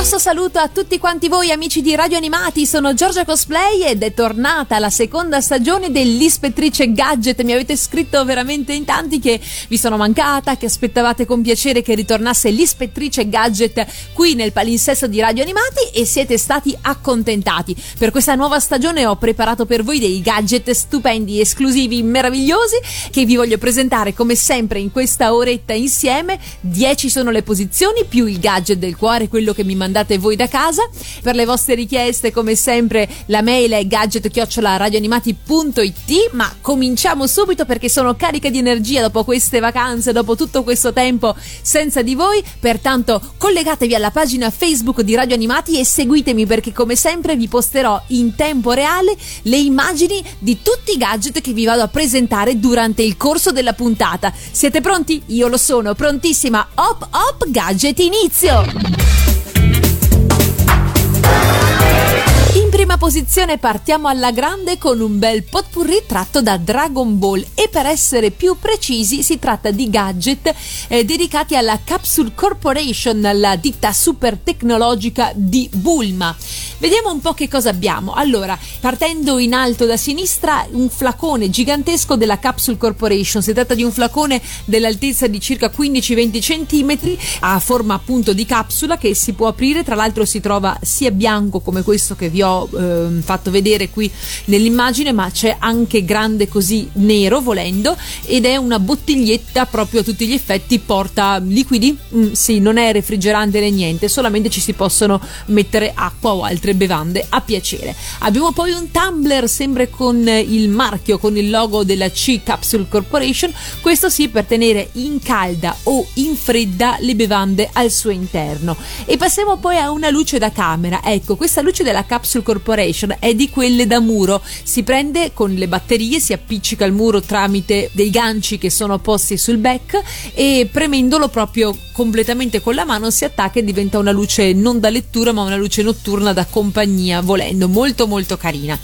grosso saluto a tutti quanti voi amici di Radio Animati, sono Giorgia Cosplay ed è tornata la seconda stagione dell'Ispettrice Gadget. Mi avete scritto veramente in tanti che vi sono mancata, che aspettavate con piacere che ritornasse l'Ispettrice Gadget qui nel palinsesto di Radio Animati e siete stati accontentati. Per questa nuova stagione ho preparato per voi dei gadget stupendi, esclusivi, meravigliosi che vi voglio presentare come sempre in questa oretta insieme. 10 sono le posizioni più il gadget del cuore, quello che mi manda mandate voi da casa. Per le vostre richieste, come sempre, la mail è gadget-radioanimati.it. Ma cominciamo subito perché sono carica di energia dopo queste vacanze, dopo tutto questo tempo senza di voi. Pertanto, collegatevi alla pagina Facebook di Radio Animati e seguitemi perché, come sempre, vi posterò in tempo reale le immagini di tutti i gadget che vi vado a presentare durante il corso della puntata. Siete pronti? Io lo sono, prontissima. Hop hop gadget inizio! Prima posizione partiamo alla grande con un bel potpourri tratto da Dragon Ball e per essere più precisi si tratta di gadget eh, dedicati alla Capsule Corporation, la ditta super tecnologica di Bulma. Vediamo un po' che cosa abbiamo. Allora, partendo in alto da sinistra, un flacone gigantesco della Capsule Corporation. Si tratta di un flacone dell'altezza di circa 15-20 cm, a forma appunto di capsula che si può aprire. Tra l'altro si trova sia bianco come questo che vi ho eh, fatto vedere qui nell'immagine, ma c'è anche grande così nero volendo ed è una bottiglietta proprio a tutti gli effetti porta liquidi. Mm, sì, non è refrigerante né niente, solamente ci si possono mettere acqua o altre bevande a piacere. Abbiamo poi un tumbler sempre con il marchio, con il logo della C Capsule Corporation, questo sì per tenere in calda o in fredda le bevande al suo interno. E passiamo poi a una luce da camera. Ecco, questa luce della Capsule Corporation è di quelle da muro, si prende con le batterie, si appiccica al muro tramite dei ganci che sono posti sul back e premendolo proprio completamente con la mano si attacca e diventa una luce non da lettura ma una luce notturna da compagnia volendo. Molto molto carina.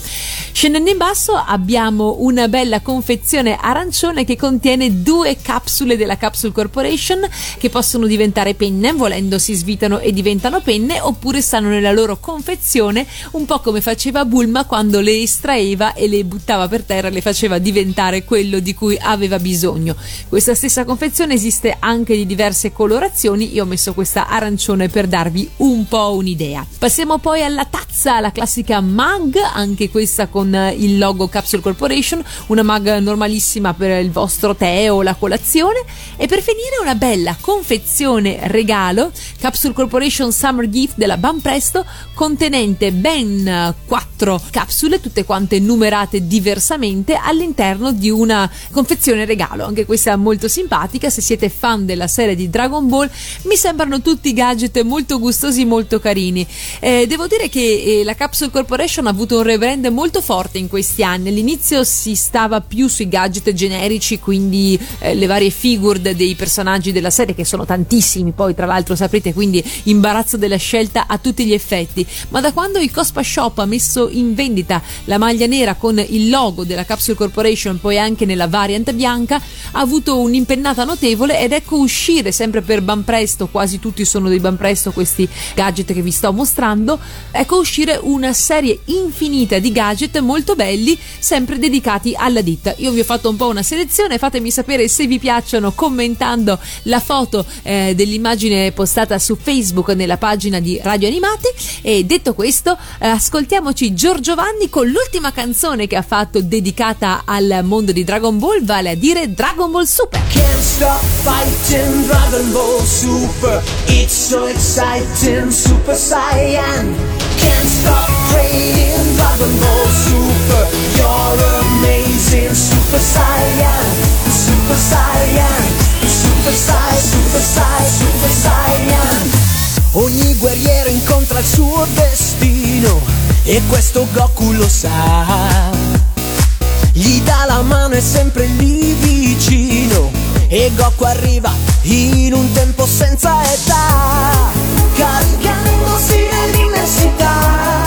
Scendendo in basso abbiamo una bella confezione arancione che contiene due capsule della Capsule Corporation che possono diventare penne volendo si svitano e diventano penne oppure stanno nella loro confezione un po' come faceva Bulma quando le estraeva e le buttava per terra le faceva diventare quello di cui aveva bisogno. Questa stessa confezione esiste anche di diverse colorazioni. Colorazioni, io ho messo questa arancione per darvi un po' un'idea. Passiamo poi alla tazza, la classica mug, anche questa con il logo Capsule Corporation, una mug normalissima per il vostro tè o la colazione. E per finire una bella confezione regalo Capsule Corporation Summer Gift della Banpresto contenente ben 4 capsule, tutte quante numerate diversamente all'interno di una confezione regalo, anche questa molto simpatica se siete fan della serie di Dragon Ball mi sembrano tutti gadget molto gustosi, molto carini. Eh, devo dire che eh, la Capsule Corporation ha avuto un rebrand molto forte in questi anni. All'inizio si stava più sui gadget generici, quindi eh, le varie figure dei personaggi della serie, che sono tantissimi, poi tra l'altro saprete, quindi imbarazzo della scelta a tutti gli effetti. Ma da quando il Cospa Shop ha messo in vendita la maglia nera con il logo della Capsule Corporation, poi anche nella variant bianca, ha avuto un'impennata notevole ed ecco uscire sempre per Banpresto, quasi tutti sono dei Banpresto questi gadget che vi sto mostrando, ecco uscire una serie infinita di gadget molto belli, sempre dedicati alla ditta. Io vi ho fatto un po' una selezione, fatemi sapere se vi piacciono commentando la foto eh, dell'immagine postata su Facebook nella pagina di Radio Animati e detto questo eh, ascoltiamoci Giorgio Vanni con l'ultima canzone che ha fatto dedicata al mondo di Dragon Ball, vale a dire Dragon Ball Super. Can't stop fighting Dragon Ball Super. It's so exciting, Super Saiyan. Can't stop praying, Dragon Ball Super. You're amazing, Super Saiyan. Super Saiyan. Super Saiyan, Super Saiyan, Super Saiyan. Ogni guerriero incontra il suo destino e questo Goku lo sa. Gli dà la mano e sempre lì vicino e Goku arriva in un tempo senza età, caricandosi nell'immensità,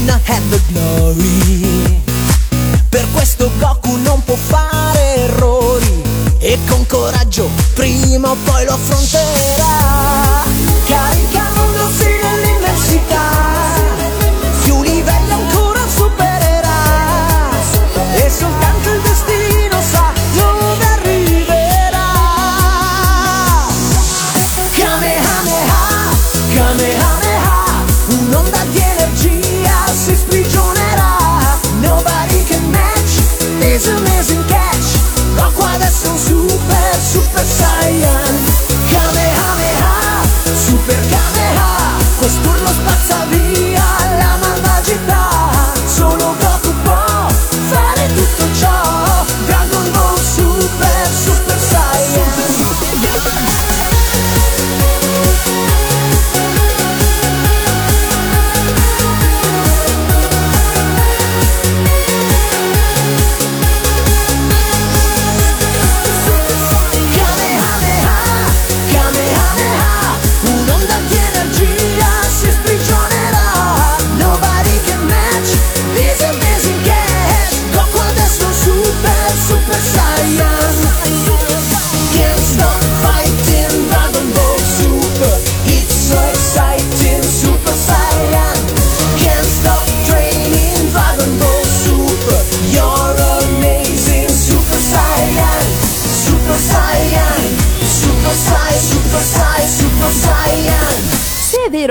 not have the glory. Per questo Goku non può fare errori e con coraggio prima o poi lo affronterà.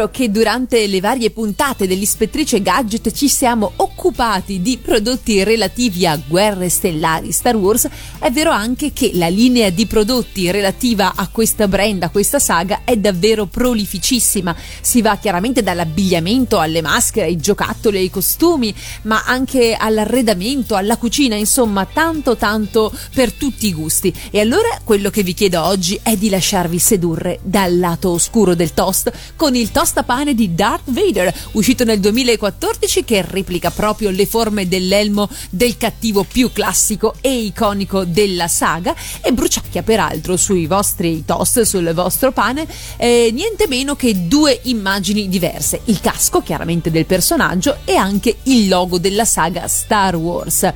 Vero che durante le varie puntate dell'Ispettrice Gadget ci siamo occupati di prodotti relativi a guerre stellari Star Wars, è vero anche che la linea di prodotti relativa a questa brand, a questa saga, è davvero prolificissima. Si va chiaramente dall'abbigliamento alle maschere, ai giocattoli, ai costumi, ma anche all'arredamento, alla cucina, insomma, tanto tanto per tutti i gusti. E allora quello che vi chiedo oggi è di lasciarvi sedurre dal lato oscuro del toast con il tostapane di Darth Vader, uscito nel 2014 che replica proprio le forme dell'elmo del cattivo più classico e iconico della saga e bruciacchia peraltro sui vostri toast, sul vostro pane, eh, niente meno che due immagini diverse, il casco chiaramente del personaggio e anche il logo della saga Star Wars.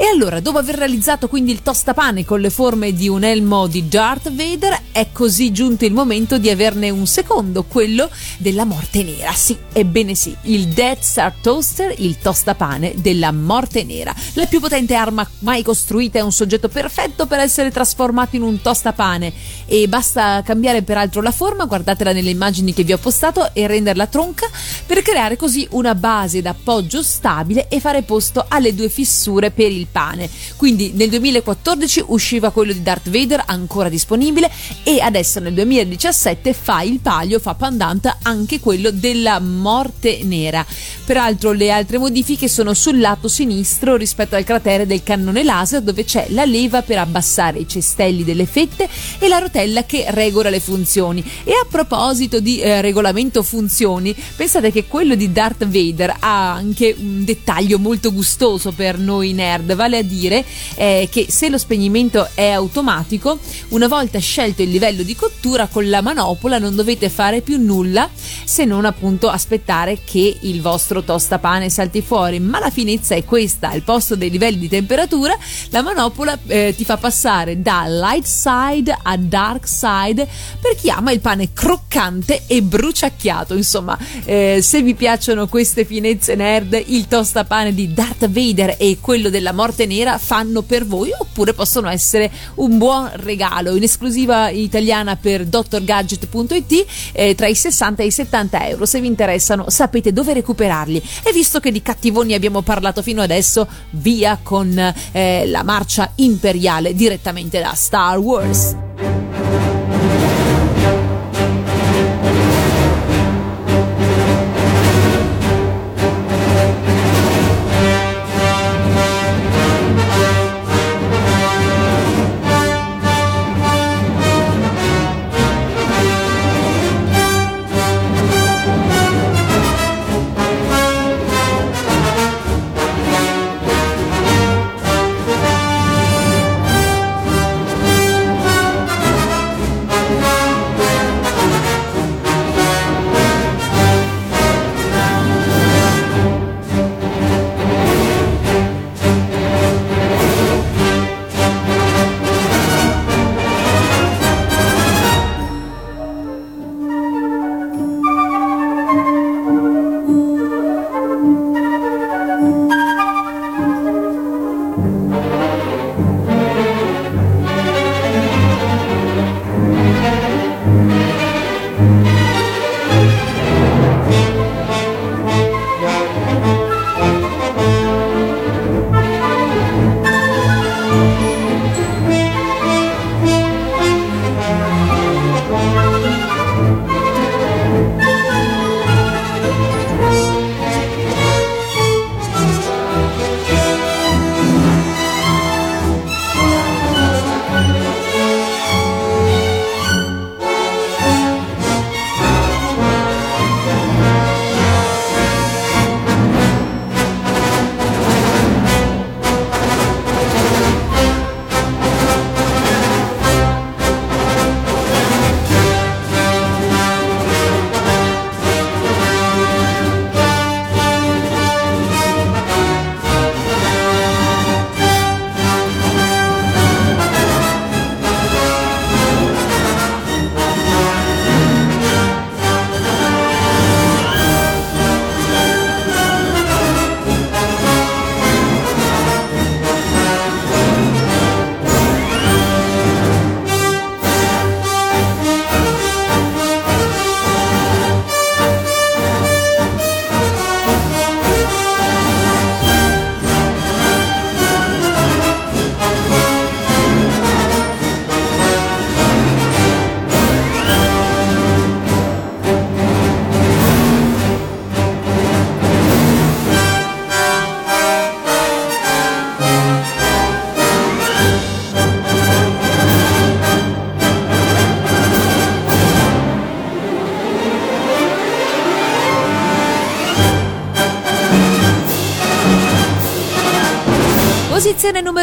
E allora, dopo aver realizzato quindi il tostapane con le forme di un elmo di Darth Vader, è così giunto il momento di averne un secondo, quello della morte nera. Sì, ebbene sì, il Death Star Toaster, il tostapane della morte nera. La più potente arma mai costruita è un soggetto perfetto per essere trasformato in un tostapane e basta cambiare peraltro la forma, guardatela nelle immagini che vi ho postato e renderla tronca per creare così una base d'appoggio stabile e fare posto alle due fissure per il pane. Quindi nel 2014 usciva quello di Darth Vader ancora disponibile e adesso nel 2017 fa il palio, fa pandant anche quello della morte nera. Peraltro le altre modifiche sono sul lato sinistro rispetto al cratere del cannone laser dove c'è la leva per abbassare i cestelli delle fette e la rotella che regola le funzioni. E a proposito di eh, regolamento funzioni, pensate che quello di Darth Vader ha anche un dettaglio molto gustoso per noi nerd, vale a dire eh, che se lo spegnimento è automatico, una volta scelto il livello di cottura con la manopola non dovete fare più nulla se non appunto aspettare che il vostro tostapane salti fuori, ma la finezza è questa, al posto dei livelli di temperatura la manopola eh, ti fa passare da light side a dark side per chi ama il pane croccante e bruciacchiato, insomma eh, se vi piacciono queste finezze nerd il tostapane di Darth Vader e quello della morte nera fanno per voi oppure possono essere un buon regalo. In esclusiva italiana per drgadget.it eh, tra i 60 e i 70 euro. Se vi interessano sapete dove recuperarli. E visto che di cattivoni abbiamo parlato fino adesso via con eh, la marcia imperiale direttamente da Star Wars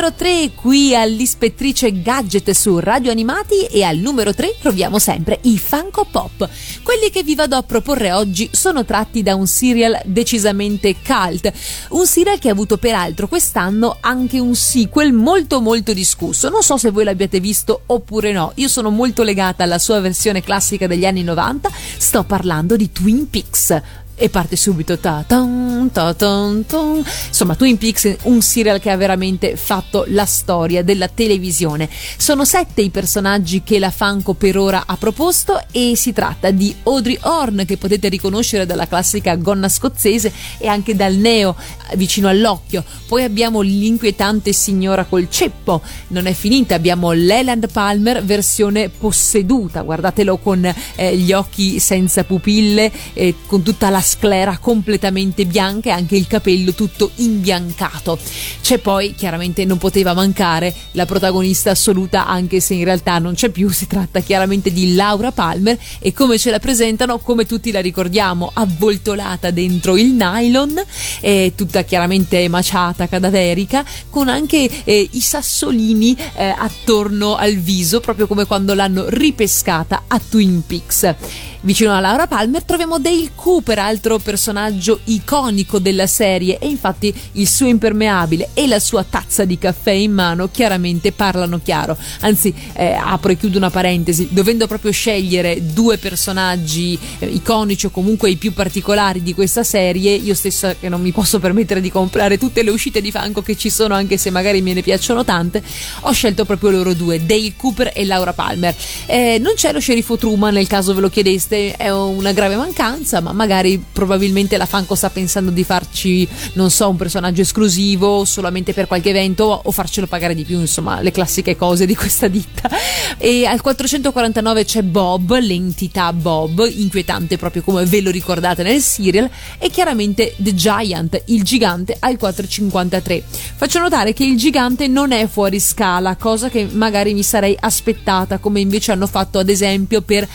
numero 3 qui all'Ispettrice Gadget su Radio Animati e al numero 3 troviamo sempre i Funko Pop. Quelli che vi vado a proporre oggi sono tratti da un serial decisamente cult, un serial che ha avuto peraltro quest'anno anche un sequel molto molto discusso. Non so se voi l'abbiate visto oppure no, io sono molto legata alla sua versione classica degli anni 90, sto parlando di Twin Peaks e parte subito ta tan, ta tan, tan. insomma Twin Peaks un serial che ha veramente fatto la storia della televisione. Sono sette i personaggi che la Funko per ora ha proposto e si tratta di Audrey Horn che potete riconoscere dalla classica gonna scozzese e anche dal neo vicino all'occhio. Poi abbiamo l'inquietante signora col ceppo. Non è finita abbiamo Leland Palmer versione posseduta. Guardatelo con eh, gli occhi senza pupille eh, con tutta la sclera completamente bianca e anche il capello tutto imbiancato. C'è poi, chiaramente non poteva mancare, la protagonista assoluta, anche se in realtà non c'è più, si tratta chiaramente di Laura Palmer e come ce la presentano, come tutti la ricordiamo, avvoltolata dentro il nylon, eh, tutta chiaramente maciata, cadaverica, con anche eh, i sassolini eh, attorno al viso, proprio come quando l'hanno ripescata a Twin Peaks. Vicino a Laura Palmer troviamo Dale Cooper, altro personaggio iconico della serie e infatti il suo impermeabile e la sua tazza di caffè in mano chiaramente parlano chiaro. Anzi, eh, apro e chiudo una parentesi, dovendo proprio scegliere due personaggi eh, iconici o comunque i più particolari di questa serie, io stessa che non mi posso permettere di comprare tutte le uscite di Fanco che ci sono, anche se magari me ne piacciono tante, ho scelto proprio loro due, Dale Cooper e Laura Palmer. Eh, non c'è lo sceriffo Truman nel caso ve lo chiedeste queste è una grave mancanza, ma magari probabilmente la Fanco sta pensando di farci, non so, un personaggio esclusivo solamente per qualche evento o farcelo pagare di più, insomma, le classiche cose di questa ditta. E al 449 c'è Bob, l'entità Bob, inquietante proprio come ve lo ricordate nel serial, e chiaramente The Giant, il gigante al 453. Faccio notare che il gigante non è fuori scala, cosa che magari mi sarei aspettata, come invece hanno fatto ad esempio per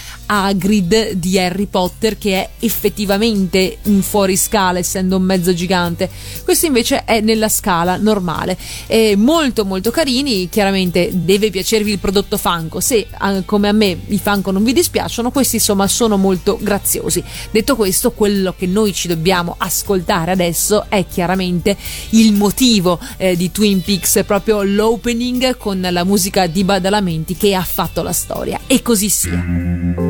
Di Harry Potter che è effettivamente un fuoriscala essendo un mezzo gigante. Questo invece è nella scala normale. È molto molto carini. Chiaramente deve piacervi il prodotto Funko. Se come a me i Funko non vi dispiacciono questi insomma sono molto graziosi. Detto questo quello che noi ci dobbiamo ascoltare adesso è chiaramente il motivo eh, di Twin Peaks proprio l'opening con la musica di Badalamenti che ha fatto la storia. E così sia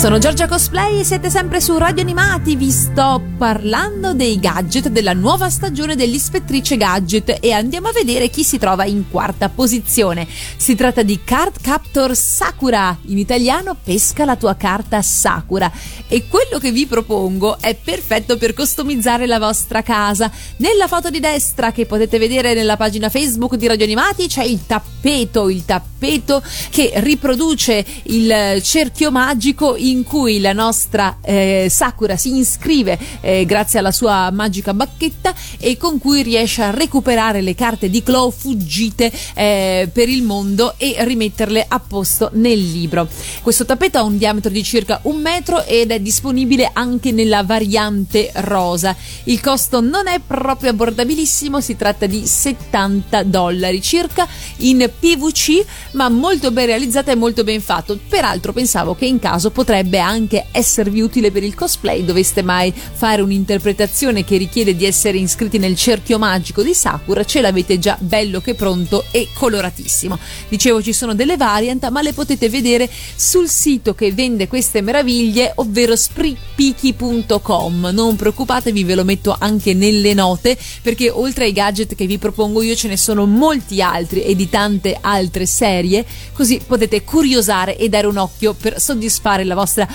Sono Giorgia Cosplay siete sempre su Radio Animati. Vi sto parlando dei gadget della nuova stagione dell'Ispettrice Gadget e andiamo a vedere chi si trova in quarta posizione. Si tratta di Card Captor Sakura, in italiano pesca la tua carta Sakura. E quello che vi propongo è perfetto per customizzare la vostra casa. Nella foto di destra che potete vedere nella pagina Facebook di Radio Animati c'è il tappeto, il tappeto che riproduce il cerchio magico in cui la nostra eh, Sakura si iscrive eh, grazie alla sua magica bacchetta e con cui riesce a recuperare le carte di Claw fuggite eh, per il mondo e rimetterle a posto nel libro. Questo tappeto ha un diametro di circa un metro ed è disponibile anche nella variante rosa. Il costo non è proprio abbordabilissimo, si tratta di 70 dollari circa in PVC, ma molto ben realizzato e molto ben fatto. Peraltro pensavo che in caso potrebbe anche esservi utile per il cosplay, doveste mai fare un'interpretazione che richiede di essere iscritti nel cerchio magico di Sakura, ce l'avete già bello che pronto e coloratissimo. Dicevo ci sono delle variant, ma le potete vedere sul sito che vende queste meraviglie, ovvero spreepiki.com. Non preoccupatevi, ve lo metto anche nelle note, perché oltre ai gadget che vi propongo io ce ne sono molti altri e di tante altre serie, così potete curiosare e dare un occhio per soddisfare la vostra vostra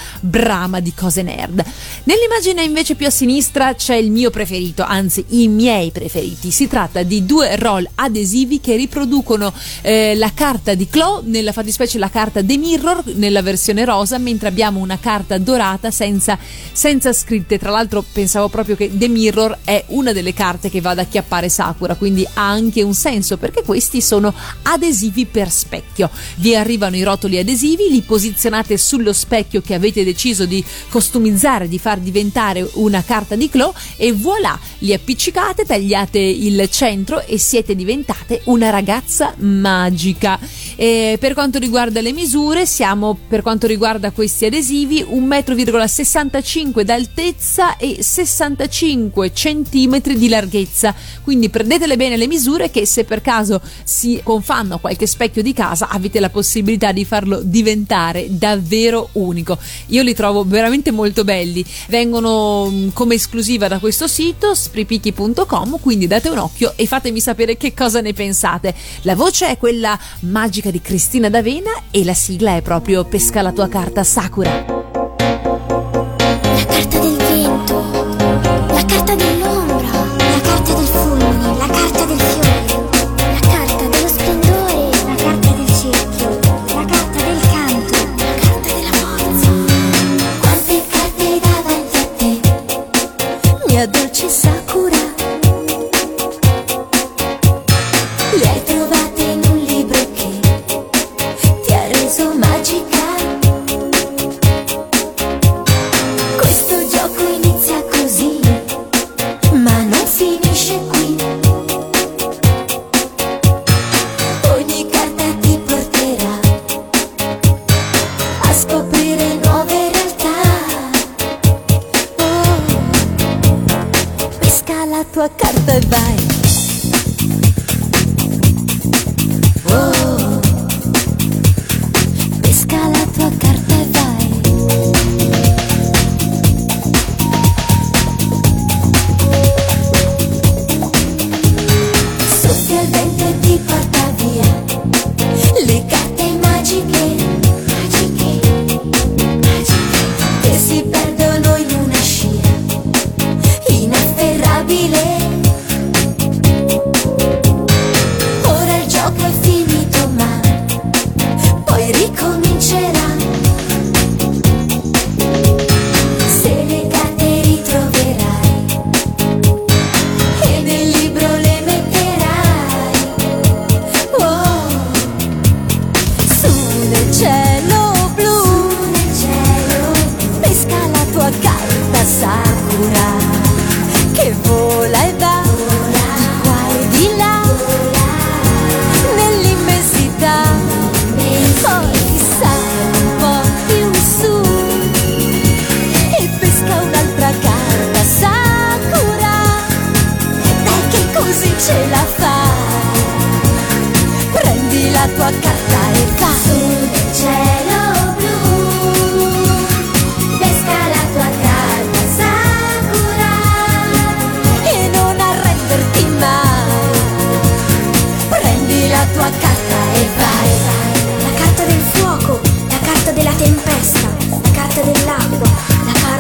brama di cose nerd. Nell'immagine invece più a sinistra c'è il mio preferito, anzi i miei preferiti. Si tratta di due roll adesivi che riproducono eh, la carta di Claw, nella fattispecie la carta The Mirror nella versione rosa, mentre abbiamo una carta dorata senza, senza scritte. Tra l'altro pensavo proprio che The Mirror è una delle carte che va ad acchiappare Sakura, quindi ha anche un senso perché questi sono adesivi per specchio. Vi arrivano i rotoli adesivi, li posizionate sullo specchio che avete deciso di costumizzare, di far diventare una carta di Clo e voilà, li appiccicate, tagliate il centro e siete diventate una ragazza magica. E per quanto riguarda le misure, siamo per quanto riguarda questi adesivi 1,65 m d'altezza e 65 cm di larghezza. Quindi prendetele bene le misure che se per caso si confanno a qualche specchio di casa avete la possibilità di farlo diventare davvero unico. Io li trovo veramente molto belli. Vengono mm, come esclusiva da questo sito spripichi.com, quindi date un occhio e fatemi sapere che cosa ne pensate. La voce è quella magica di Cristina D'Avena e la sigla è proprio Pesca la tua carta Sakura. La carta del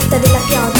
forza della pioggia.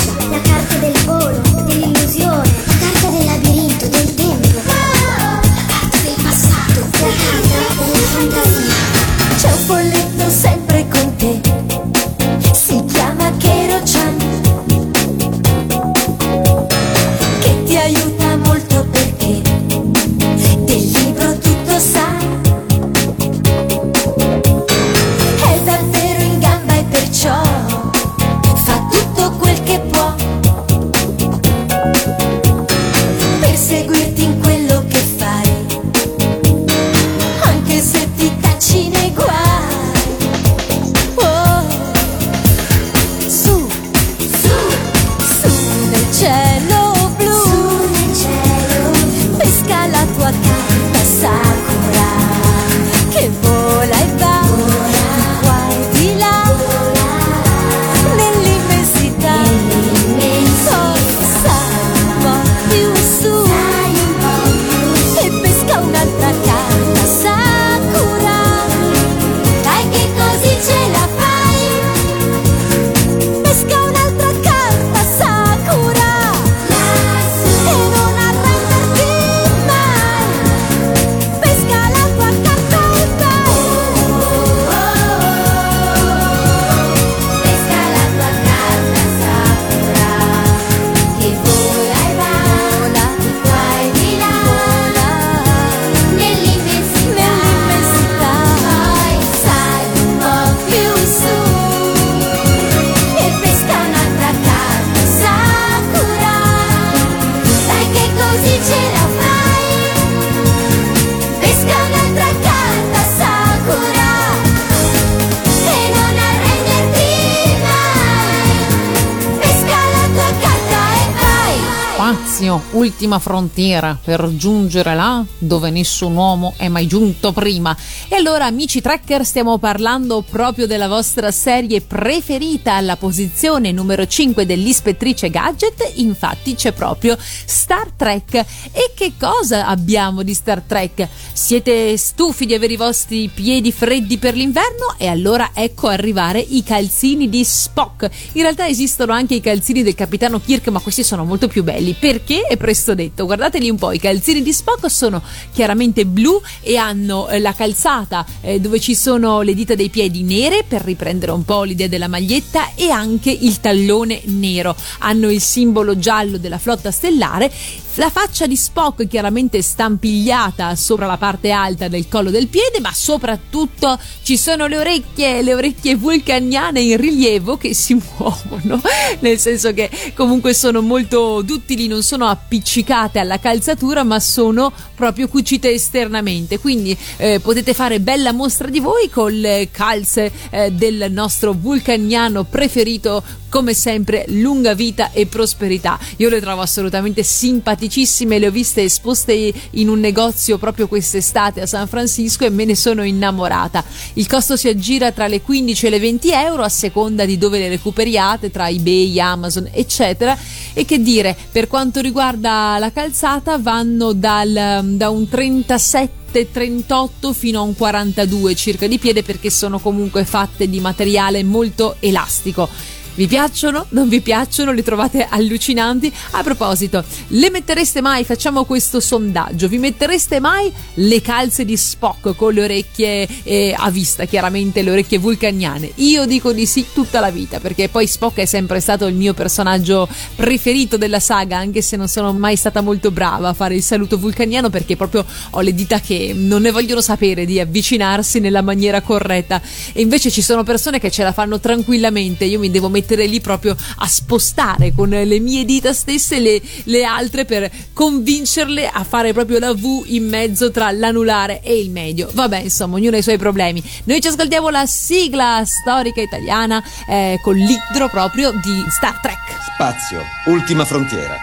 Spazio, ultima frontiera per giungere là dove nessun uomo è mai giunto prima. E allora, amici tracker, stiamo parlando proprio della vostra serie preferita alla posizione numero 5 dell'ispettrice Gadget. Infatti, c'è proprio Star Trek. E che cosa abbiamo di Star Trek? Siete stufi di avere i vostri piedi freddi per l'inverno? E allora ecco arrivare i calzini di Spock. In realtà esistono anche i calzini del capitano Kirk, ma questi sono molto più belli. Perché? È presto detto. Guardateli un po', i calzini di Spock sono chiaramente blu e hanno eh, la calzata eh, dove ci sono le dita dei piedi nere per riprendere un po' l'idea della maglietta e anche il tallone nero. Hanno il simbolo giallo della flotta stellare la faccia di Spock chiaramente stampigliata sopra la parte alta del collo del piede, ma soprattutto ci sono le orecchie, le orecchie vulcaniane in rilievo che si muovono, nel senso che comunque sono molto duttili, non sono appiccicate alla calzatura, ma sono proprio cucite esternamente. Quindi eh, potete fare bella mostra di voi con le calze eh, del nostro vulcaniano preferito come sempre lunga vita e prosperità. Io le trovo assolutamente simpaticissime, le ho viste esposte in un negozio proprio quest'estate a San Francisco e me ne sono innamorata. Il costo si aggira tra le 15 e le 20 euro a seconda di dove le recuperiate, tra eBay, Amazon, eccetera. E che dire, per quanto riguarda la calzata vanno dal, da un 37 38 fino a un 42 circa di piede perché sono comunque fatte di materiale molto elastico. Vi piacciono? Non vi piacciono? Le trovate allucinanti? A proposito, le mettereste mai? Facciamo questo sondaggio. Vi mettereste mai le calze di Spock con le orecchie eh, a vista, chiaramente le orecchie vulcaniane? Io dico di sì tutta la vita, perché poi Spock è sempre stato il mio personaggio preferito della saga, anche se non sono mai stata molto brava a fare il saluto vulcaniano, perché proprio ho le dita che non ne vogliono sapere di avvicinarsi nella maniera corretta. E invece ci sono persone che ce la fanno tranquillamente. Io mi devo mettere mettere lì proprio a spostare con le mie dita stesse le, le altre per convincerle a fare proprio la V in mezzo tra l'anulare e il medio. Vabbè, insomma, ognuno ha i suoi problemi. Noi ci ascoltiamo la sigla storica italiana eh, con l'idro proprio di Star Trek. Spazio, ultima frontiera.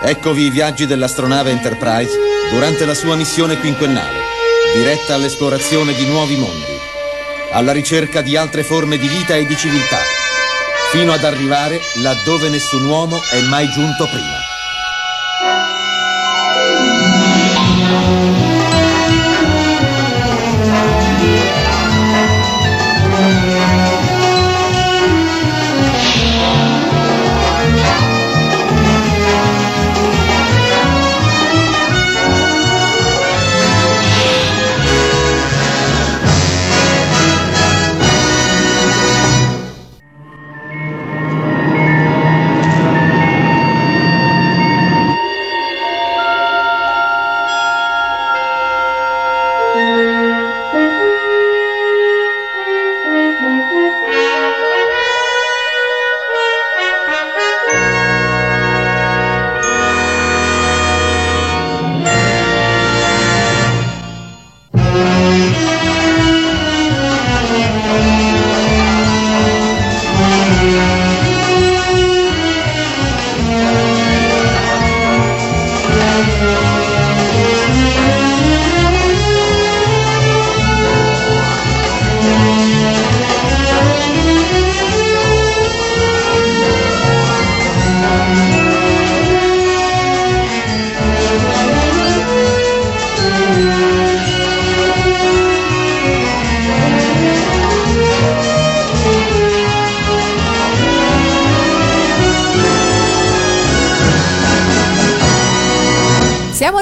Eccovi i viaggi dell'astronave Enterprise durante la sua missione quinquennale, diretta all'esplorazione di nuovi mondi, alla ricerca di altre forme di vita e di civiltà fino ad arrivare laddove nessun uomo è mai giunto prima.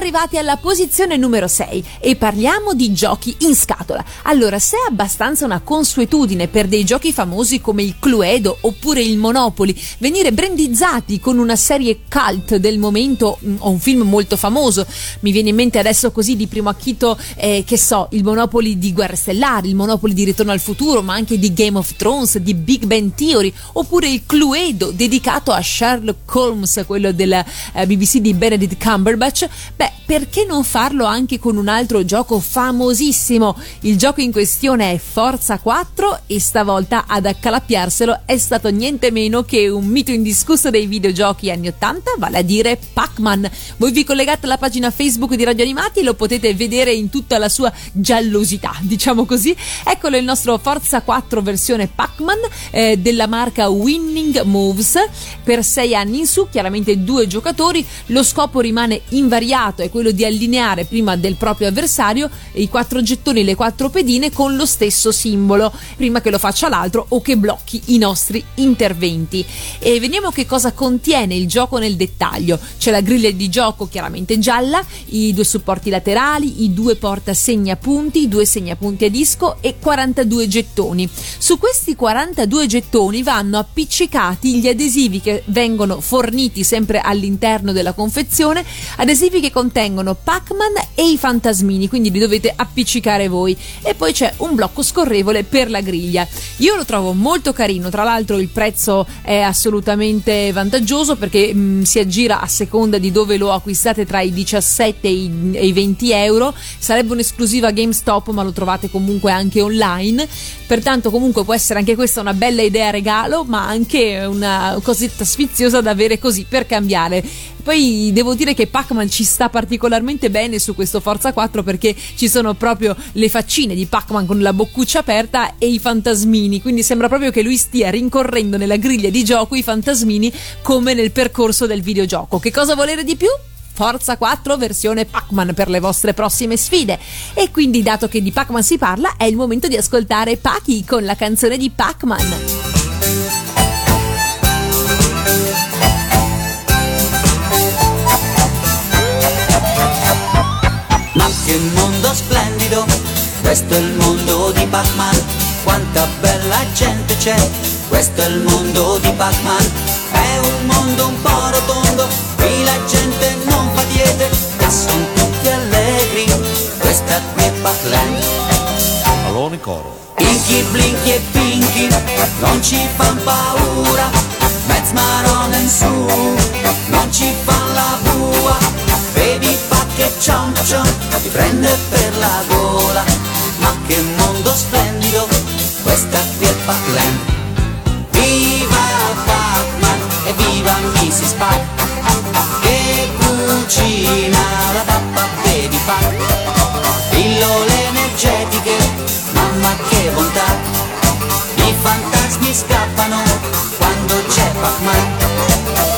Arrivati alla posizione numero 6 e parliamo di giochi in scatola. Allora, se è abbastanza una consuetudine per dei giochi famosi come il Cluedo oppure il Monopoly venire brandizzati con una serie cult del momento mm, o un film molto famoso, mi viene in mente adesso così di primo acchito, eh, che so, il Monopoly di Guerre Stellari, il Monopoly di Ritorno al Futuro, ma anche di Game of Thrones, di Big Bang Theory, oppure il Cluedo dedicato a Sherlock Holmes, quello della eh, BBC di Benedict Cumberbatch, Beh, perché non farlo anche con un altro gioco famosissimo? Il gioco in questione è Forza 4 e stavolta ad accalappiarselo è stato niente meno che un mito indiscusso dei videogiochi anni 80, vale a dire Pac-Man. Voi vi collegate alla pagina Facebook di Radio Animati e lo potete vedere in tutta la sua giallosità, diciamo così. Eccolo il nostro Forza 4 versione Pac-Man eh, della marca Winning Moves per 6 anni in su, chiaramente due giocatori, lo scopo rimane invariato, è quello di allineare prima del proprio avversario i quattro gettoni, le quattro pedine con lo stesso simbolo, prima che lo faccia l'altro o che blocchi i nostri interventi. E vediamo che cosa contiene il gioco nel dettaglio. C'è la griglia di gioco chiaramente gialla, i due supporti laterali, i due porta segnapunti, i due segnapunti a disco e 42 gettoni. Su questi 42 gettoni vanno appiccicati gli adesivi che vengono forniti sempre all'interno della confezione, adesivi che contengono Pac-Man e i fantasmini, quindi li dovete appiccicare voi. E poi c'è un blocco scorrevole per la griglia. Io lo trovo molto carino, tra l'altro il prezzo è assolutamente vantaggioso perché mh, si aggira a seconda di dove lo acquistate tra i 17 e i, e i 20 euro. Sarebbe un'esclusiva GameStop, ma lo trovate comunque anche online. Pertanto, comunque può essere anche questa una bella idea regalo, ma anche una cosetta sfiziosa da avere così per cambiare. Poi devo dire che Pac-Man ci sta particolarmente bene su questo Forza 4 perché ci sono proprio le faccine di Pac-Man con la boccuccia aperta e i fantasmini, quindi sembra proprio che lui stia rincorrendo nella griglia di gioco i fantasmini come nel percorso del videogioco. Che cosa volere di più? Forza 4 versione Pac-Man per le vostre prossime sfide. E quindi, dato che di Pac-Man si parla, è il momento di ascoltare Pachi con la canzone di Pac-Man. Ma che mondo splendido, questo è il mondo di Pac-Man. Quanta bella gente c'è, questo è il mondo di Pac-Man. È un mondo un po' rotondo, qui la gente non fa diete e sono tutti allegri. Questa qui è Pac-Land. In coro. Inky, Blinky e Pinky non ci fan paura, mezz marone in su, non ci fan la bua, vedi pa che cion ti prende per la gola, ma che mondo splendido, questa qui è Pac-Land. Viva Pac-Man e viva Mrs. Pac, che cucina la pappa baby Pac, pillole energetiche, mamma che bontà, i fantasmi scappano quando c'è Pac-Man.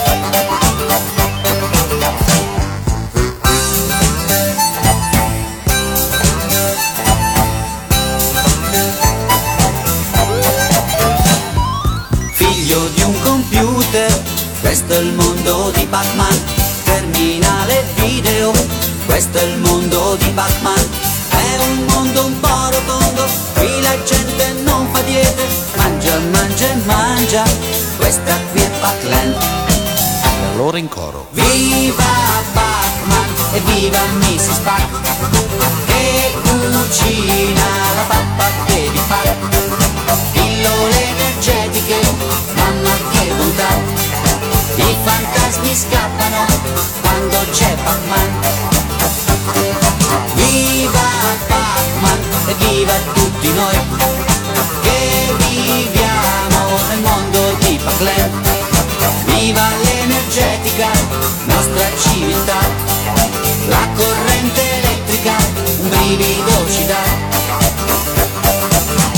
Questo è il mondo di Pac-Man. Terminale video, questo è il mondo di Pac-Man. È un mondo un po' rotondo, qui la gente non fa diete. Mangia, mangia e mangia, questa qui è Pac-Land. E allora in coro. Viva Pac-Man e viva Mrs. Pac Che cucina la pappa che vi fa Pillole energetiche, mamma che bontà I fantasmi scappano quando c'è Pac-Man Viva Pac-Man e viva tutti noi Che viviamo nel mondo di Pac-Land Viva l'energetica, nostra civiltà, la corrente elettrica, un brivido ci dà.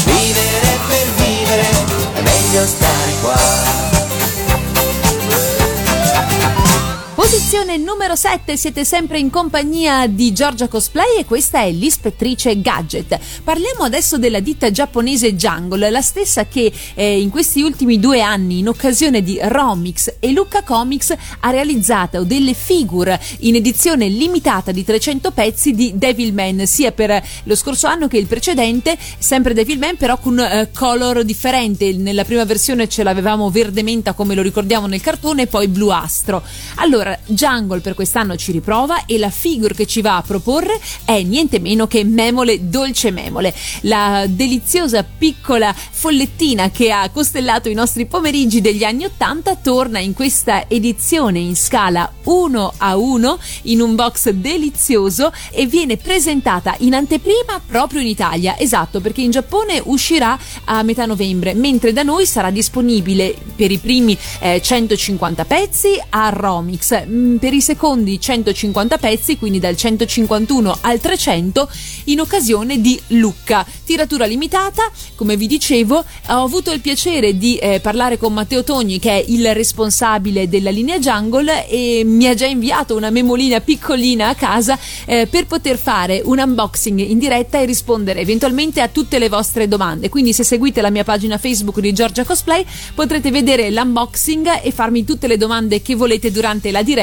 Vivere per vivere, è meglio stare qua. Posizione numero 7, siete sempre in compagnia di Giorgia Cosplay e questa è l'ispettrice Gadget. Parliamo adesso della ditta giapponese Jungle, la stessa che eh, in questi ultimi due anni, in occasione di Romix e Lucca Comics, ha realizzato delle figure in edizione limitata di 300 pezzi di Devilman, sia per lo scorso anno che il precedente, sempre Devilman però con eh, color differente. Nella prima versione ce l'avevamo verde menta come lo ricordiamo nel cartone e poi bluastro. Allora, Jungle per quest'anno ci riprova e la figure che ci va a proporre è niente meno che Memole Dolce Memole, la deliziosa piccola follettina che ha costellato i nostri pomeriggi degli anni 80 torna in questa edizione in scala 1 a 1 in un box delizioso e viene presentata in anteprima proprio in Italia, esatto perché in Giappone uscirà a metà novembre, mentre da noi sarà disponibile per i primi eh, 150 pezzi a Romix, mm, per i secondi 150 pezzi, quindi dal 151 al 300 in occasione di Lucca. Tiratura limitata, come vi dicevo, ho avuto il piacere di eh, parlare con Matteo Togni che è il responsabile della linea Jungle e mi ha già inviato una memolina piccolina a casa eh, per poter fare un unboxing in diretta e rispondere eventualmente a tutte le vostre domande. Quindi se seguite la mia pagina Facebook di Giorgia Cosplay potrete vedere l'unboxing e farmi tutte le domande che volete durante la diretta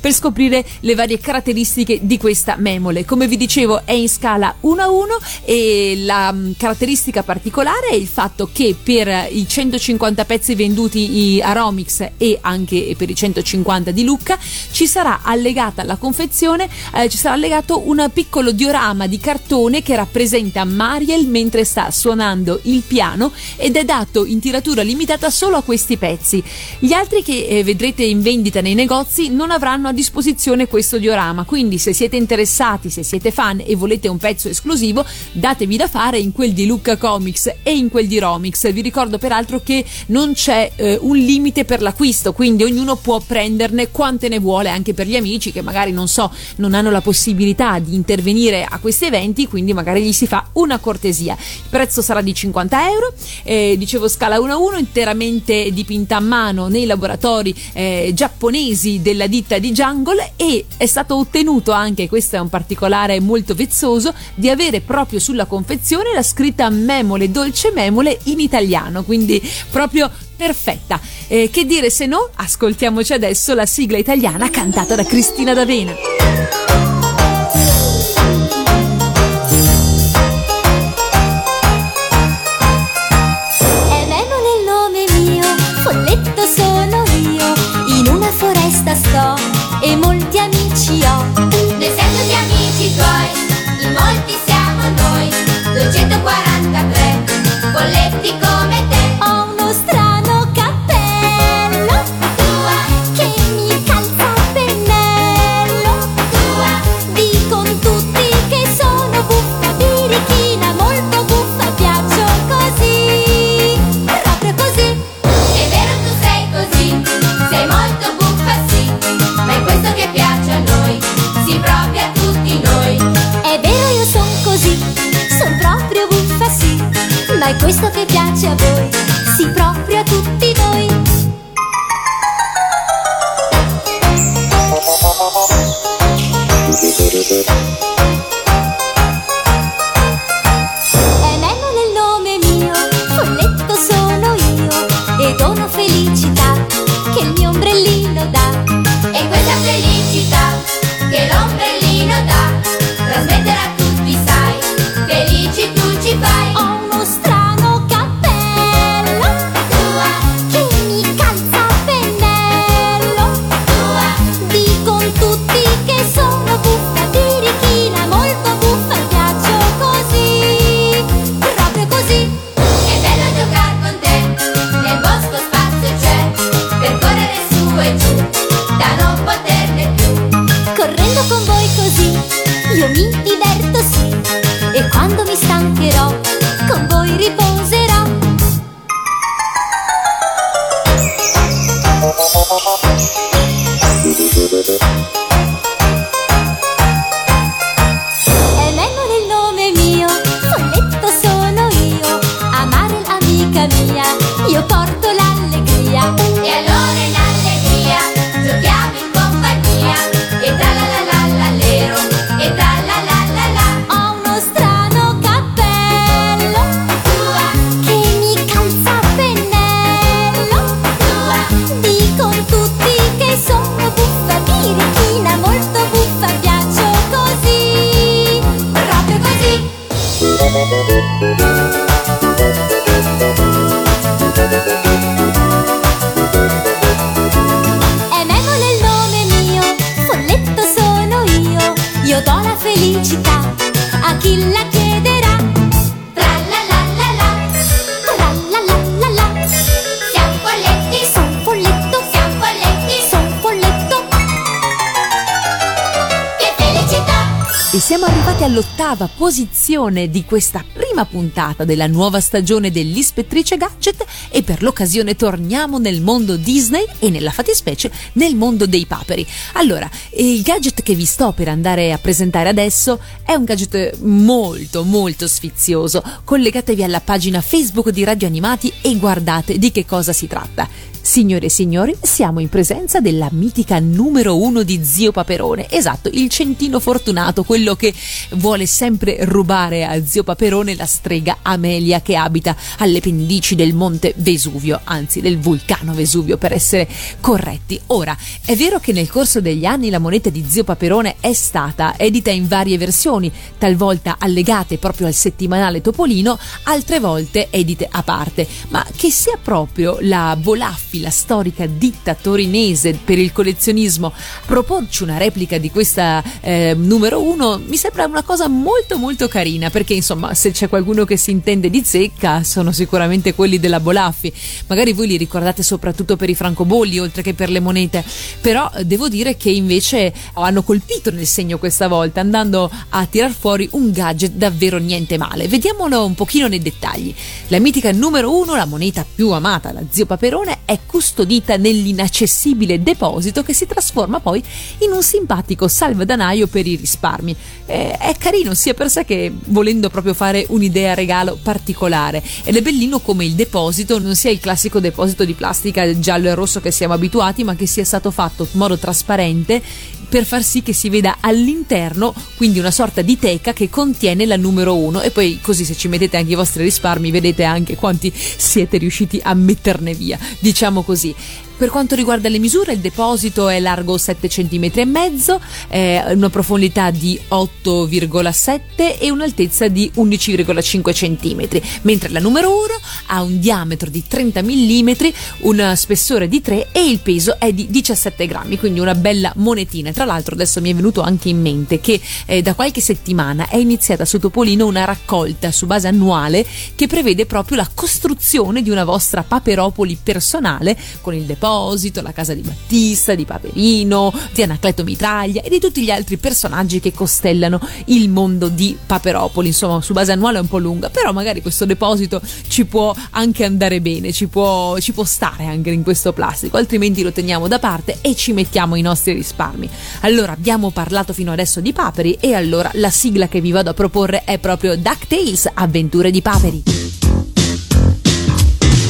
per scoprire le varie caratteristiche di questa memole. Come vi dicevo è in scala 1 a 1 e la mh, caratteristica particolare è il fatto che per i 150 pezzi venduti a Romix e anche per i 150 di Lucca ci sarà allegata alla confezione eh, ci sarà allegato un piccolo diorama di cartone che rappresenta Mariel mentre sta suonando il piano ed è dato in tiratura limitata solo a questi pezzi. Gli altri che eh, vedrete in vendita nei negozi non avranno a disposizione questo diorama, quindi se siete interessati, se siete fan e volete un pezzo esclusivo, datevi da fare in quel di Lucca Comics e in quel di Romix. Vi ricordo peraltro che non c'è eh, un limite per l'acquisto, quindi ognuno può prenderne quante ne vuole anche per gli amici che magari non so, non hanno la possibilità di intervenire a questi eventi, quindi magari gli si fa una cortesia. Il prezzo sarà di 50 euro, eh, dicevo scala 1 a 1, interamente dipinta a mano nei laboratori eh, giapponesi della ditta di Jungle e è stato ottenuto anche, questo è un particolare molto vezzoso, di avere proprio sulla confezione la scritta memole, dolce memole in italiano, quindi proprio perfetta. Eh, che dire se no? Ascoltiamoci adesso la sigla italiana cantata da Cristina D'Avena. All'ottava posizione di questa prima puntata della nuova stagione dell'Ispettrice Gadget e per l'occasione torniamo nel mondo Disney e nella fattispecie nel mondo dei paperi. Allora, il gadget che vi sto per andare a presentare adesso è un gadget molto molto sfizioso. Collegatevi alla pagina Facebook di Radio Animati e guardate di che cosa si tratta. Signore e signori, siamo in presenza della mitica numero uno di Zio Paperone. Esatto, il centino fortunato, quello che vuole sempre rubare a Zio Paperone la strega Amelia che abita alle pendici del monte Vesuvio, anzi del vulcano Vesuvio per essere corretti. Ora, è vero che nel corso degli anni la moneta di Zio Paperone è stata edita in varie versioni, talvolta allegate proprio al settimanale Topolino, altre volte edite a parte, ma che sia proprio la Bolaffi, la storica ditta torinese per il collezionismo, proporci una replica di questa eh, numero uno mi sembra una cosa molto molto carina perché insomma se c'è qualcuno che si intende di zecca sono sicuramente quelli della Bolaffi. Magari voi li ricordate soprattutto per i francobolli oltre che per le monete. Però eh, devo dire che invece hanno colpito nel segno questa volta andando a tirar fuori un gadget davvero niente male. Vediamolo un pochino nei dettagli. La mitica numero uno la moneta più amata la zio Paperone è custodita nell'inaccessibile deposito che si trasforma poi in un simpatico salvadanaio per i risparmi. Eh, è carino sia per sé che volendo proprio fare un'idea regalo particolare ed è bellino come il deposito non sia il classico deposito di plastica giallo e rosso che siamo abituati ma che sia stato fatto in modo trasparente per far sì che si veda all'interno quindi una sorta di teca che contiene la numero uno. E poi così se ci mettete anche i vostri risparmi vedete anche quanti siete riusciti a metterne via. Diciamo così per quanto riguarda le misure, il deposito è largo 7 cm eh, una profondità di 8,7 e un'altezza di 11,5 cm, mentre la numero 1 ha un diametro di 30 mm, un spessore di 3 e il peso è di 17 grammi, quindi una bella monetina. Tra l'altro adesso mi è venuto anche in mente che eh, da qualche settimana è iniziata su Topolino una raccolta su base annuale che prevede proprio la costruzione di una vostra paperopoli personale con il deposito Esposito, la casa di Battista, di Paperino, di Anacleto Mitraglia e di tutti gli altri personaggi che costellano il mondo di Paperopoli. Insomma, su base annuale è un po' lunga, però magari questo deposito ci può anche andare bene, ci può, ci può stare anche in questo plastico, altrimenti lo teniamo da parte e ci mettiamo i nostri risparmi. Allora, abbiamo parlato fino adesso di Paperi e allora la sigla che vi vado a proporre è proprio DuckTales, avventure di Paperi.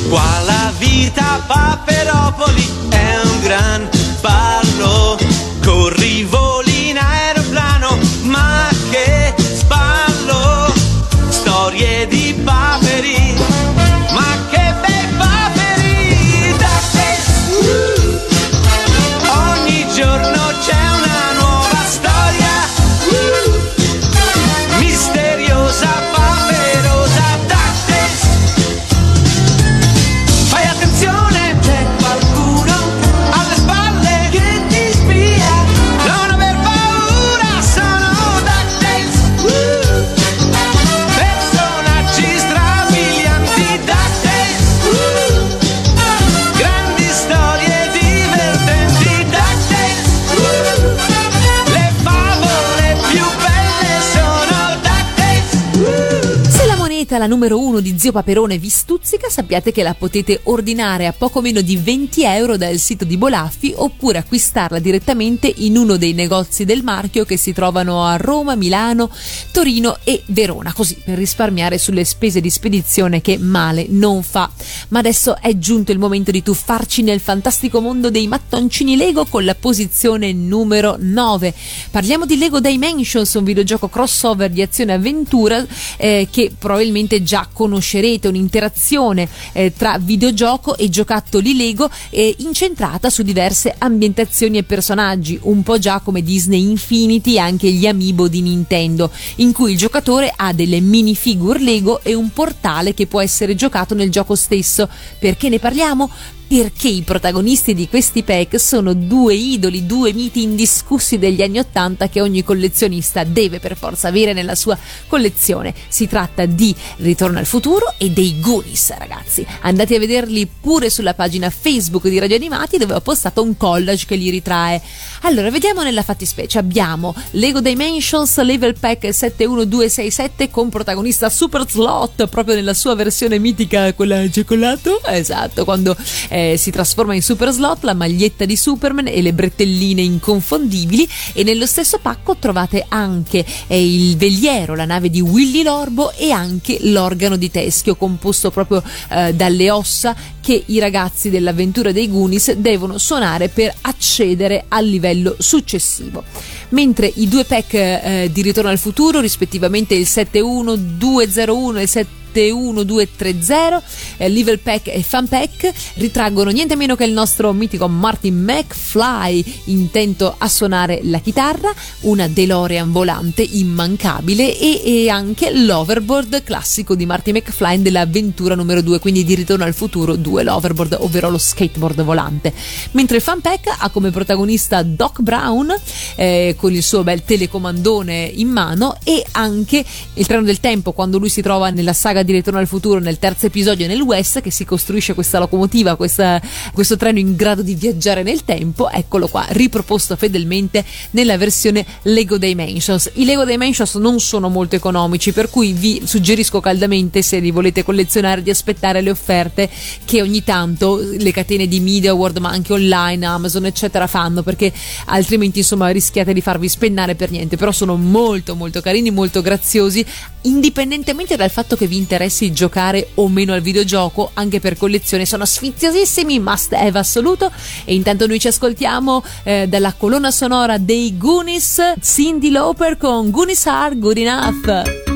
Qua la vita Paperopoli è un gran la numero uno di Zio Paperone, vi stuzzica, sappiate che la potete ordinare a poco meno di 20 euro dal sito di Bolaffi oppure acquistarla direttamente in uno dei negozi del marchio che si trovano a Roma, Milano, Torino e Verona, così per risparmiare sulle spese di spedizione che male non fa. Ma adesso è giunto il momento di tuffarci nel fantastico mondo dei mattoncini Lego con la posizione numero 9. Parliamo di Lego Dimensions, un videogioco crossover di azione avventura eh, che probabilmente già conoscerete, un'interazione eh, tra videogioco e giocattoli Lego eh, incentrata su diverse ambientazioni e personaggi, un po' già come Disney Infinity e anche gli amiibo di Nintendo, in cui il giocatore ha delle minifigure Lego e un portale che può essere giocato nel gioco stesso. Perché ne parliamo? Perché i protagonisti di questi pack sono due idoli, due miti indiscussi degli anni Ottanta che ogni collezionista deve per forza avere nella sua collezione. Si tratta di Ritorno al futuro e dei Goonies, ragazzi. Andate a vederli pure sulla pagina Facebook di Radio Animati dove ho postato un collage che li ritrae. Allora, vediamo nella fattispecie. Abbiamo Lego Dimensions Level Pack 71267 con protagonista Super Slot proprio nella sua versione mitica, quella di cioccolato. Esatto, quando eh, si trasforma in Super Slot, la maglietta di Superman e le bretelline inconfondibili. E nello stesso pacco trovate anche eh, il veliero, la nave di Willy Lorbo e anche l'organo di teschio composto proprio eh, dalle ossa che i ragazzi dell'avventura dei Goonies devono suonare per accedere al livello successivo. Mentre i due pack eh, di Ritorno al futuro, rispettivamente il 71201 e il 7 1230 eh, Level Pack e Fan Pack ritraggono niente meno che il nostro mitico Martin McFly intento a suonare la chitarra una DeLorean volante immancabile e, e anche l'overboard classico di Martin McFly dell'avventura numero 2 quindi di Ritorno al futuro 2 l'overboard ovvero lo skateboard volante. Mentre il Fan Pack ha come protagonista Doc Brown eh, con il suo bel telecomandone in mano e anche il treno del tempo quando lui si trova nella saga di Ritorno al futuro nel terzo episodio nel West che si costruisce questa locomotiva, questa- questo treno in grado di viaggiare nel tempo, eccolo qua, riproposto fedelmente nella versione Lego Dimensions. I Lego Dimensions non sono molto economici, per cui vi suggerisco caldamente se li volete collezionare di aspettare le offerte che ogni tanto le catene di Media World ma anche online, Amazon eccetera fanno perché altrimenti insomma rischiate di farvi spennare per niente, però sono molto molto carini, molto graziosi, indipendentemente dal fatto che vi interessi giocare o meno al videogioco, anche per collezione sono sfiziosissimi, must have assoluto e intanto noi ci ascoltiamo eh, dalla colonna sonora dei Goonies, Cindy Lauper con Goonies Are Good Enough.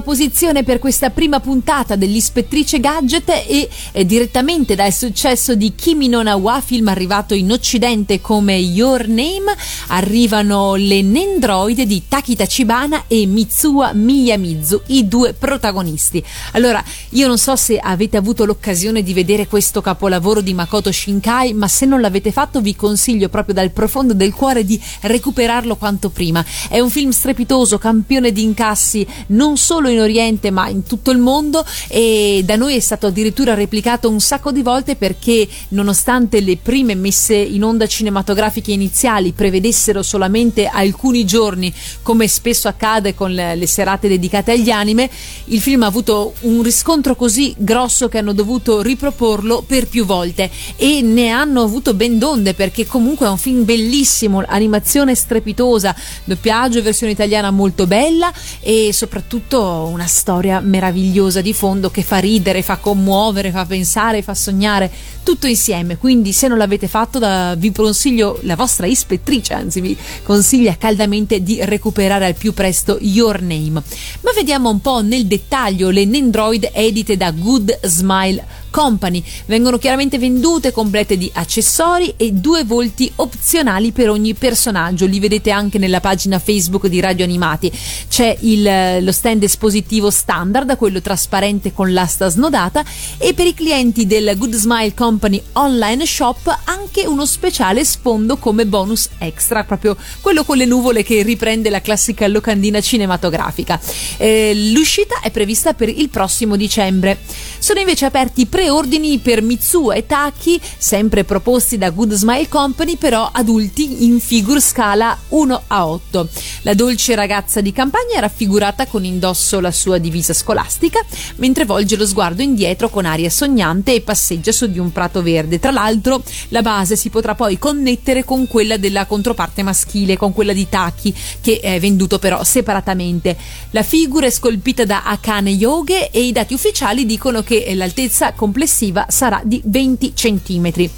Decima posizione per questa prima puntata dell'Ispettrice Gadget e eh, direttamente dal successo di Kimi no Na wa, film arrivato in occidente come Your Name, arrivano le Nendroid di Taki Tachibana e Mitsuha Miyamizu, i due protagonisti. Allora, io non so se avete avuto l'occasione di vedere questo capolavoro di Makoto Shinkai, ma se non l'avete fatto vi consiglio proprio dal profondo del cuore di recuperarlo quanto prima. È un film strepitoso, campione di incassi, non solo in Oriente ma in tutto il mondo e da noi è stato addirittura replicato un sacco di volte perché nonostante le prime messe in onda cinematografiche iniziali prevedessero solamente alcuni giorni come spesso accade con le serate dedicate agli anime il film ha avuto un riscontro così grosso che hanno dovuto riproporlo per più volte. E ne hanno avuto ben donde perché comunque è un film bellissimo animazione strepitosa doppiaggio versione italiana molto bella e soprattutto una storia meravigliosa di fondo che fa ridere, fa commuovere, fa pensare, fa sognare, tutto insieme. Quindi se non l'avete fatto da- vi consiglio la vostra ispettrice, anzi vi consiglia caldamente di recuperare al più presto Your Name. Ma vediamo un po' nel dettaglio le Nendroid edite da Good Smile Company. Vengono chiaramente vendute complete di accessori e due volti opzionali per ogni personaggio. Li vedete anche nella pagina Facebook di Radio Animati. C'è il- lo stand espositivo standard, quello trasparente con l'asta snodata, e per i clienti del Good Smile Company online shop anche uno speciale sfondo come bonus extra, proprio quello con le nuvole che riprende la classica locandina cinematografica. Eh, l'uscita è prevista per il prossimo dicembre. Sono invece aperti preordini per Mitsuha e Taki, sempre proposti da Good Smile Company, però adulti in figure scala 1 a 8. La dolce ragazza di campagna è raffigurata con indosso la sua divisa scolastica, mentre volge lo sguardo indietro con aria sognante e passeggia su di un prato verde. Tra l'altro, la base si potrà poi connettere con quella della controparte maschile, con quella di Taki, che è venduto però separatamente. La figura è scolpita da Akane Yoge e i dati ufficiali dicono che l'altezza complessiva sarà di 20 cm.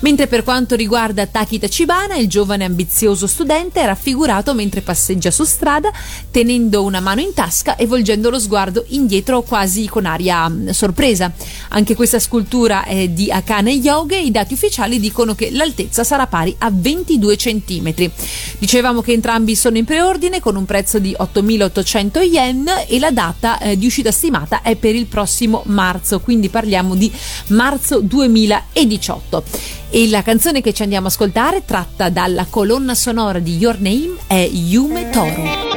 Mentre per quanto riguarda Taki Tachibana, il giovane ambizioso studente è raffigurato mentre passeggia su strada, tenendo una mano in tasca e volgendo lo sguardo indietro quasi con aria mm, sorpresa. Anche questa scultura è di Akane Yoge e i dati ufficiali dicono che l'altezza sarà pari a 22 cm. Dicevamo che entrambi sono in preordine con un prezzo di 8.800 yen e la data eh, di uscita stimata è per il prossimo marzo, quindi parliamo di marzo 2018. E la canzone che ci andiamo a ascoltare, tratta dalla colonna sonora di Your Name, è Yume Toru.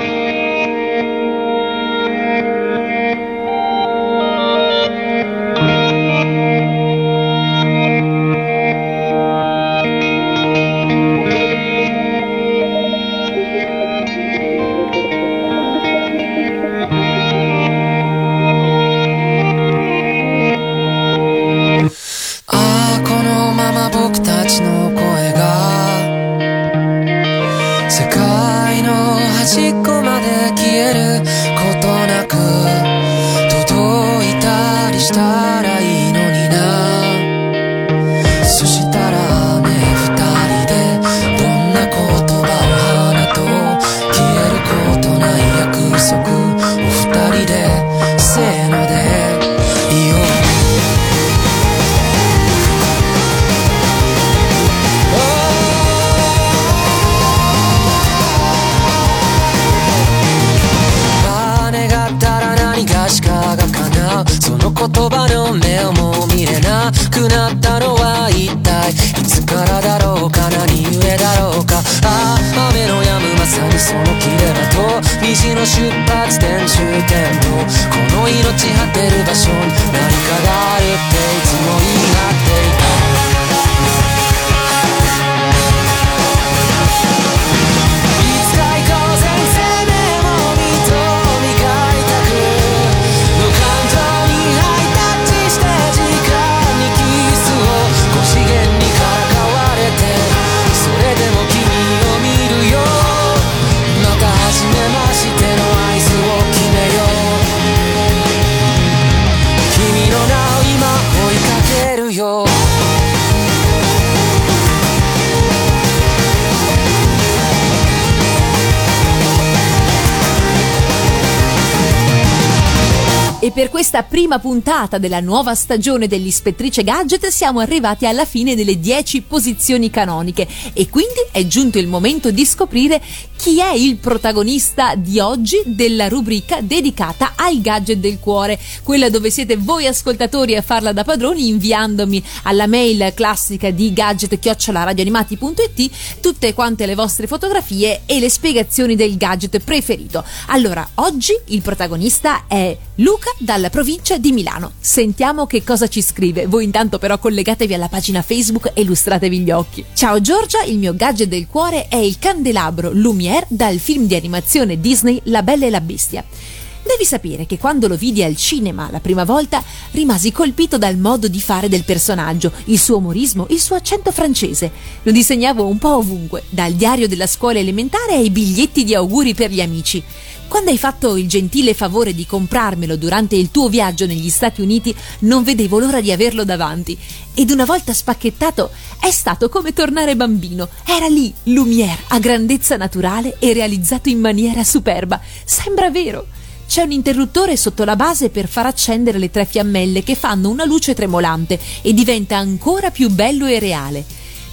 Per questa prima puntata della nuova stagione dell'Ispettrice Gadget siamo arrivati alla fine delle 10 posizioni canoniche e quindi è giunto il momento di scoprire chi è il protagonista di oggi della rubrica dedicata ai gadget del cuore, quella dove siete voi ascoltatori a farla da padroni inviandomi alla mail classica di gadget@radioanimati.it tutte quante le vostre fotografie e le spiegazioni del gadget preferito. Allora, oggi il protagonista è Luca dalla provincia di Milano. Sentiamo che cosa ci scrive. Voi intanto però collegatevi alla pagina Facebook e illustratevi gli occhi. Ciao Giorgia, il mio gadget del cuore è il candelabro Lumière dal film di animazione Disney La Bella e la Bestia. Devi sapere che quando lo vidi al cinema la prima volta rimasi colpito dal modo di fare del personaggio, il suo umorismo, il suo accento francese. Lo disegnavo un po' ovunque, dal diario della scuola elementare ai biglietti di auguri per gli amici. Quando hai fatto il gentile favore di comprarmelo durante il tuo viaggio negli Stati Uniti, non vedevo l'ora di averlo davanti. Ed una volta spacchettato, è stato come tornare bambino. Era lì, Lumière, a grandezza naturale e realizzato in maniera superba. Sembra vero. C'è un interruttore sotto la base per far accendere le tre fiammelle che fanno una luce tremolante e diventa ancora più bello e reale.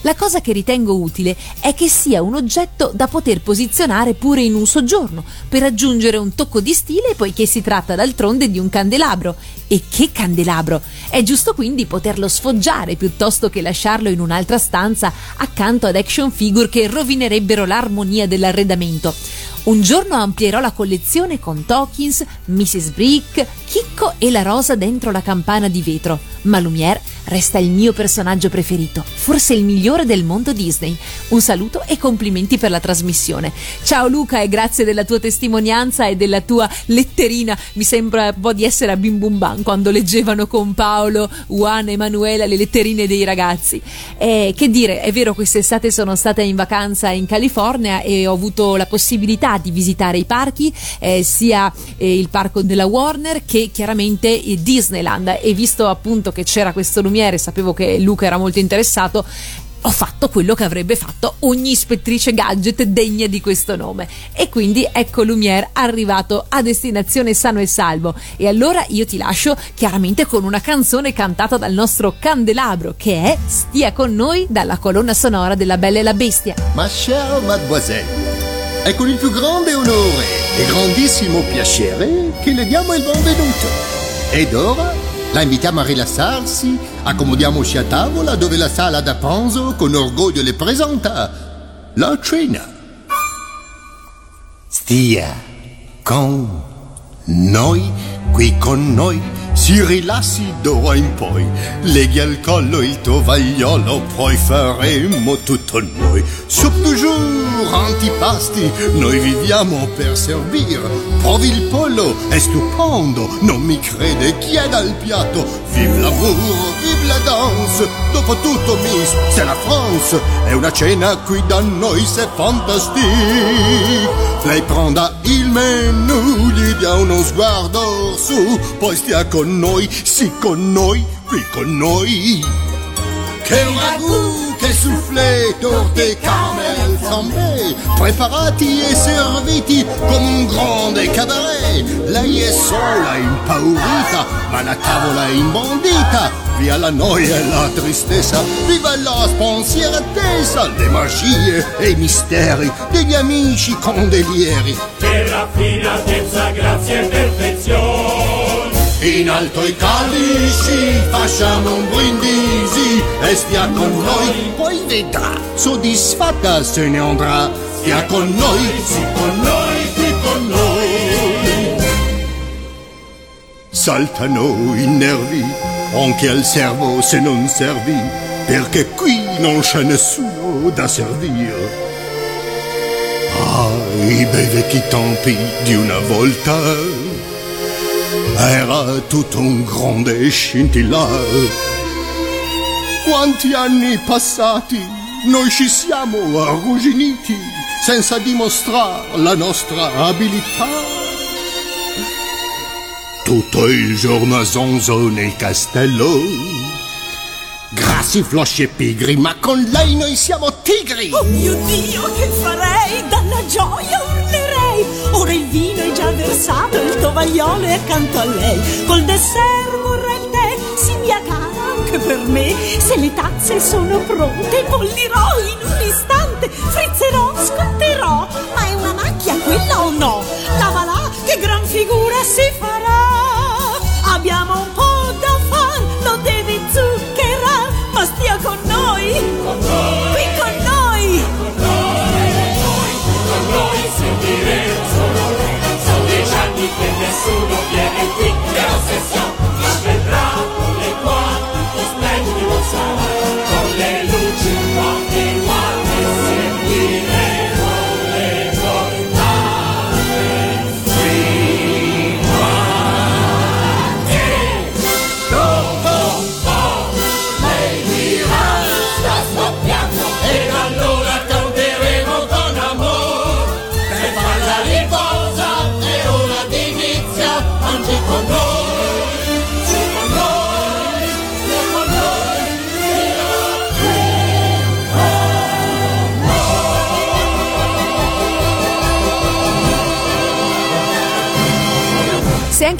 La cosa che ritengo utile è che sia un oggetto da poter posizionare pure in un soggiorno, per aggiungere un tocco di stile poiché si tratta d'altronde di un candelabro. E che candelabro! È giusto quindi poterlo sfoggiare piuttosto che lasciarlo in un'altra stanza accanto ad action figure che rovinerebbero l'armonia dell'arredamento. Un giorno amplierò la collezione con Tokins, Mrs. Brick, Chicco e la rosa dentro la campana di vetro. Ma Lumière resta il mio personaggio preferito, forse il migliore del mondo Disney. Un saluto e complimenti per la trasmissione. Ciao Luca e grazie della tua testimonianza e della tua letterina. Mi sembra un po' di essere a Bim Bum Bam quando leggevano con Paolo, Juan e Emanuela le letterine dei ragazzi. Eh, che dire, è vero quest'estate sono stata in vacanza in California e ho avuto la possibilità di visitare i parchi, eh, sia eh, il parco della Warner che chiaramente eh, Disneyland e visto appunto che c'era questo lumiere, sapevo che Luca era molto interessato, ho fatto quello che avrebbe fatto ogni ispettrice gadget degna di questo nome. E quindi ecco Lumière arrivato a destinazione sano e salvo. E allora io ti lascio chiaramente con una canzone cantata dal nostro candelabro che è Stia con noi dalla colonna sonora della Bella e la Bestia. Ma chère mademoiselle, è con il più grande onore e grandissimo piacere che le diamo il benvenuto. Ed ora la invitiamo a rilassarsi, accomodiamoci a tavola dove la sala da pranzo con orgoglio le presenta la cena. Stia con noi, qui con noi, si rilassi d'ora in poi, leghi al collo il tovagliolo, poi faremo tutto noi. Soup du antipasti, noi viviamo per servire. Provi il pollo, è stupendo, non mi crede, chieda il piatto. Vive l'amour, vive la danse, dopo tutto Miss, c'est la France. È una cena qui da noi, c'est fantastique. Lei prenda il menù, gli dia uno sguardo su, poi stia con noi, sì con noi, qui con noi. Che ragù, che soufflé, torte, caramel, flambé, preparati e serviti come un grande cabaret. Lei è sola, impaurita, ma la tavola è imbondita. Via la noia e la tristezza, viva la spensieratezza, le magie e i misteri degli amici condelieri. Che raffinatezza, grazia e perfezione. In alto i calici, facciamo un brindisi e stia con noi, poi vedrà, soddisfatta se ne andrà. Stia con noi, sì con noi, qui con noi. Saltano i nervi, anche al servo se non servi, perché qui non c'è nessuno da servire. Ah, i bei vecchi tempi di una volta era tutto un grande scintillare. Quanti anni passati noi ci siamo arrugginiti senza dimostrare la nostra abilità. Tutto il giorno a zonzo nel castello. Grassi, flosci e pigri, ma con lei noi siamo tigri. Oh mio Dio, che farei? Dalla gioia urlerei! Ora il vino è già versato, il tovagliolo è accanto a lei. Col dessert vorrà il tè, sì mia cara, anche per me. Se le tazze sono pronte, bollirò in un istante, frizzerò, scotterò. Ma è una macchia quella o no? Lavala, che gran figura si farà.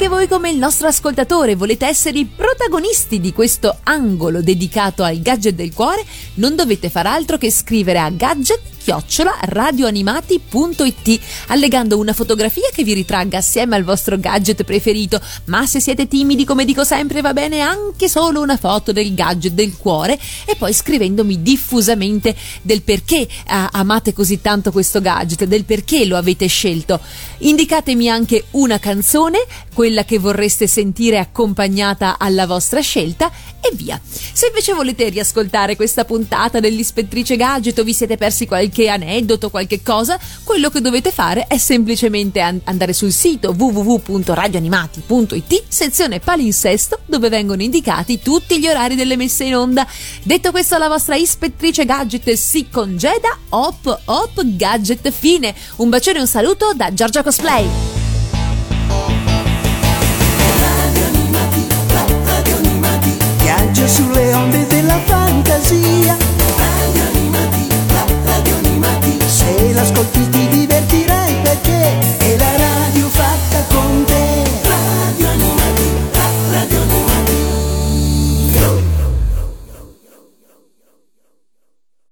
Anche voi come il nostro ascoltatore volete essere i protagonisti di questo angolo dedicato al gadget del cuore, non dovete far altro che scrivere a gadget chiocciola radioanimati.it allegando una fotografia che vi ritragga assieme al vostro gadget preferito. Ma se siete timidi come dico sempre va bene anche solo una foto del gadget del cuore e poi scrivendomi diffusamente del perché eh, amate così tanto questo gadget del perché lo avete scelto. Indicatemi anche una canzone quella che vorreste sentire accompagnata alla vostra scelta e via se invece volete riascoltare questa puntata dell'ispettrice gadget o vi siete persi qualche aneddoto, qualche cosa, quello che dovete fare è semplicemente an- andare sul sito www.radioanimati.it, sezione palinsesto, dove vengono indicati tutti gli orari delle messe in onda. Detto questo, la vostra ispettrice gadget si congeda. Hop, hop, gadget fine. Un bacione e un saluto da Giorgia Cosplay. sulle onde della fantasia. Radio Animati, la radio animati. Se l'ascolti